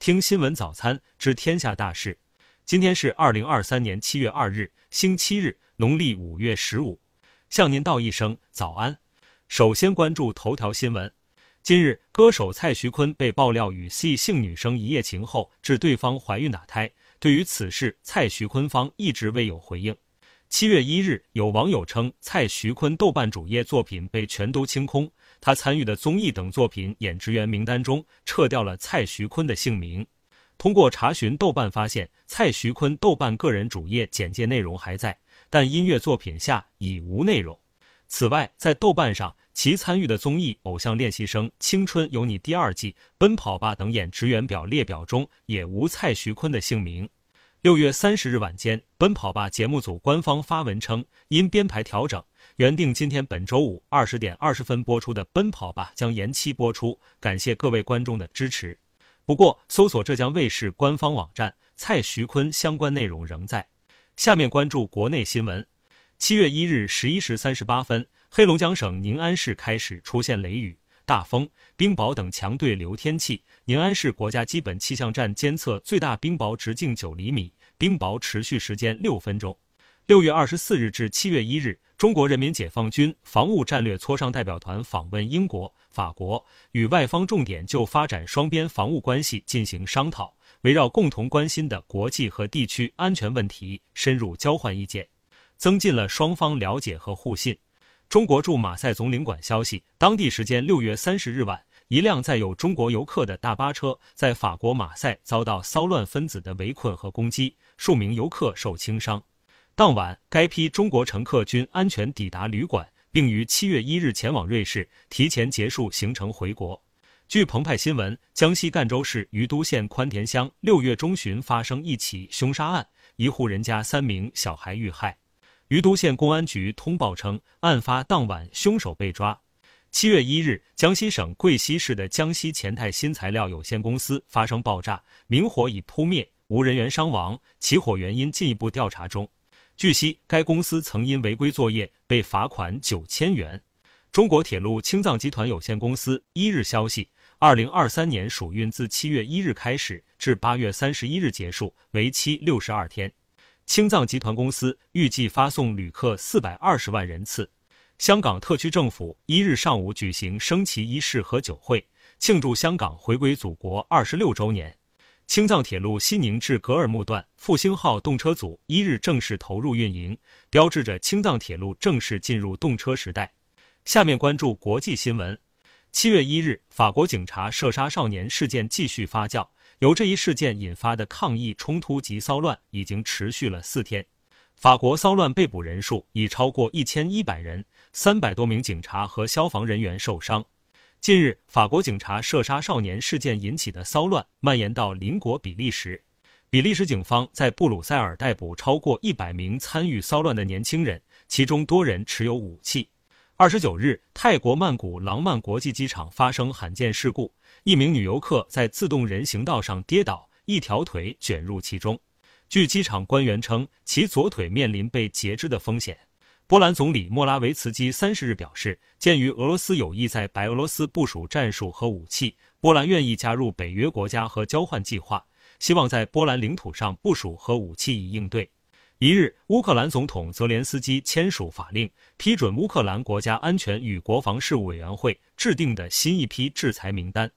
听新闻早餐知天下大事。今天是二零二三年七月二日，星期日，农历五月十五。向您道一声早安。首先关注头条新闻。近日，歌手蔡徐坤被爆料与 C 姓女生一夜情后致对方怀孕打胎。对于此事，蔡徐坤方一直未有回应。七月一日，有网友称蔡徐坤豆瓣主页作品被全都清空，他参与的综艺等作品演职员名单中撤掉了蔡徐坤的姓名。通过查询豆瓣发现，蔡徐坤豆瓣个人主页简介内容还在，但音乐作品下已无内容。此外，在豆瓣上，其参与的综艺《偶像练习生》《青春有你》第二季《奔跑吧》等演职员表列表中也无蔡徐坤的姓名。六月三十日晚间，《奔跑吧》节目组官方发文称，因编排调整，原定今天本周五二十点二十分播出的《奔跑吧》将延期播出，感谢各位观众的支持。不过，搜索浙江卫视官方网站，蔡徐坤相关内容仍在。下面关注国内新闻。七月一日十一时三十八分，黑龙江省宁安市开始出现雷雨、大风、冰雹等强对流天气。宁安市国家基本气象站监测最大冰雹直径九厘米，冰雹持续时间六分钟。六月二十四日至七月一日，中国人民解放军防务战略磋商代表团访问英国、法国，与外方重点就发展双边防务关系进行商讨，围绕共同关心的国际和地区安全问题深入交换意见。增进了双方了解和互信。中国驻马赛总领馆消息，当地时间六月三十日晚，一辆载有中国游客的大巴车在法国马赛遭到骚乱分子的围困和攻击，数名游客受轻伤。当晚，该批中国乘客均安全抵达旅馆，并于七月一日前往瑞士，提前结束行程回国。据澎湃新闻，江西赣州市余都县宽田乡六月中旬发生一起凶杀案，一户人家三名小孩遇害。余都县公安局通报称，案发当晚凶手被抓。七月一日，江西省贵溪市的江西前泰新材料有限公司发生爆炸，明火已扑灭，无人员伤亡，起火原因进一步调查中。据悉，该公司曾因违规作业被罚款九千元。中国铁路青藏集团有限公司一日消息，二零二三年暑运自七月一日开始至八月三十一日结束，为期六十二天。青藏集团公司预计发送旅客四百二十万人次。香港特区政府一日上午举行升旗仪式和酒会，庆祝香港回归祖国二十六周年。青藏铁路西宁至格尔木段复兴号动车组一日正式投入运营，标志着青藏铁路正式进入动车时代。下面关注国际新闻。七月一日，法国警察射杀少年事件继续发酵。由这一事件引发的抗议冲突及骚乱已经持续了四天，法国骚乱被捕人数已超过一千一百人，三百多名警察和消防人员受伤。近日，法国警察射杀少年事件引起的骚乱蔓延到邻国比利时，比利时警方在布鲁塞尔逮捕超过一百名参与骚乱的年轻人，其中多人持有武器。二十九日，泰国曼谷廊曼国际机场发生罕见事故，一名女游客在自动人行道上跌倒，一条腿卷入其中。据机场官员称，其左腿面临被截肢的风险。波兰总理莫拉维茨基三十日表示，鉴于俄罗斯有意在白俄罗斯部署战术和武器，波兰愿意加入北约国家和交换计划，希望在波兰领土上部署核武器以应对。一日，乌克兰总统泽连斯基签署法令，批准乌克兰国家安全与国防事务委员会制定的新一批制裁名单。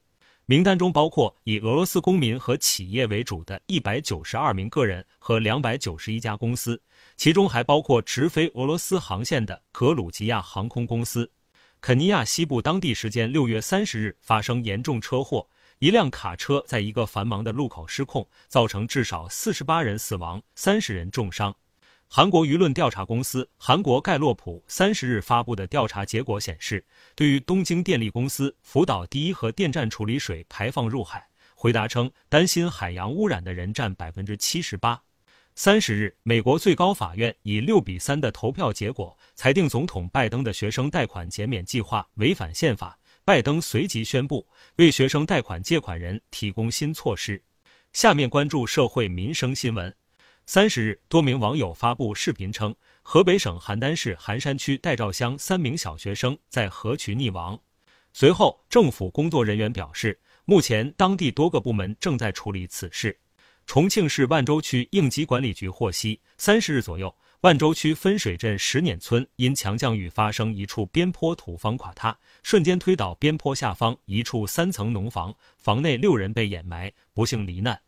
名单中包括以俄罗斯公民和企业为主的一百九十二名个人和两百九十一家公司，其中还包括直飞俄罗斯航线的格鲁吉亚航空公司。肯尼亚西部当地时间六月三十日发生严重车祸。一辆卡车在一个繁忙的路口失控，造成至少四十八人死亡、三十人重伤。韩国舆论调查公司韩国盖洛普三十日发布的调查结果显示，对于东京电力公司福岛第一核电站处理水排放入海，回答称担心海洋污染的人占百分之七十八。三十日，美国最高法院以六比三的投票结果裁定总统拜登的学生贷款减免计划违反宪法。拜登随即宣布为学生贷款借款人提供新措施。下面关注社会民生新闻。三十日，多名网友发布视频称，河北省邯郸市邯山区代赵乡三名小学生在河渠溺亡。随后，政府工作人员表示，目前当地多个部门正在处理此事。重庆市万州区应急管理局获悉，三十日左右，万州区分水镇石碾村因强降雨发生一处边坡土方垮塌，瞬间推倒边坡下方一处三层农房，房内六人被掩埋，不幸罹难。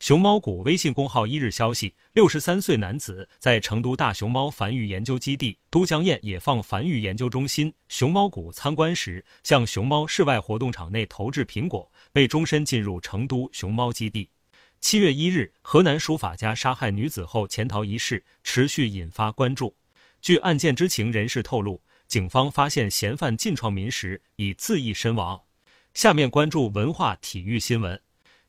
熊猫谷微信公号一日消息：六十三岁男子在成都大熊猫繁育研究基地都江堰野放繁育研究中心熊猫谷参观时，向熊猫室外活动场内投掷苹果，被终身禁入成都熊猫基地。七月一日，河南书法家杀害女子后潜逃一事持续引发关注。据案件知情人士透露，警方发现嫌犯进创民时已自缢身亡。下面关注文化体育新闻。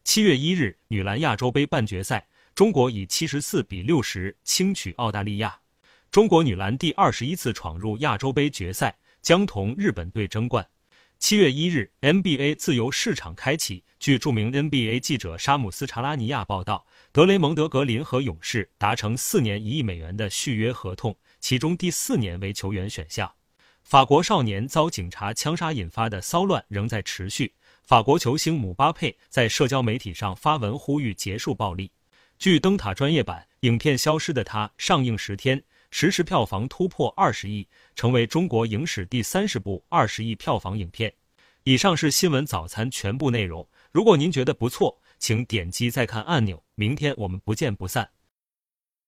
七月一日，女篮亚洲杯半决赛，中国以七十四比六十轻取澳大利亚。中国女篮第二十一次闯入亚洲杯决赛，将同日本队争冠。七月一日，NBA 自由市场开启。据著名 NBA 记者沙姆斯·查拉尼亚报道，德雷蒙德·格林和勇士达成四年一亿美元的续约合同，其中第四年为球员选项。法国少年遭警察枪杀引发的骚乱仍在持续。法国球星姆巴佩在社交媒体上发文呼吁结束暴力。据灯塔专业版，影片《消失的他》上映十天，实时票房突破二十亿，成为中国影史第三十部二十亿票房影片。以上是新闻早餐全部内容。如果您觉得不错，请点击再看按钮。明天我们不见不散。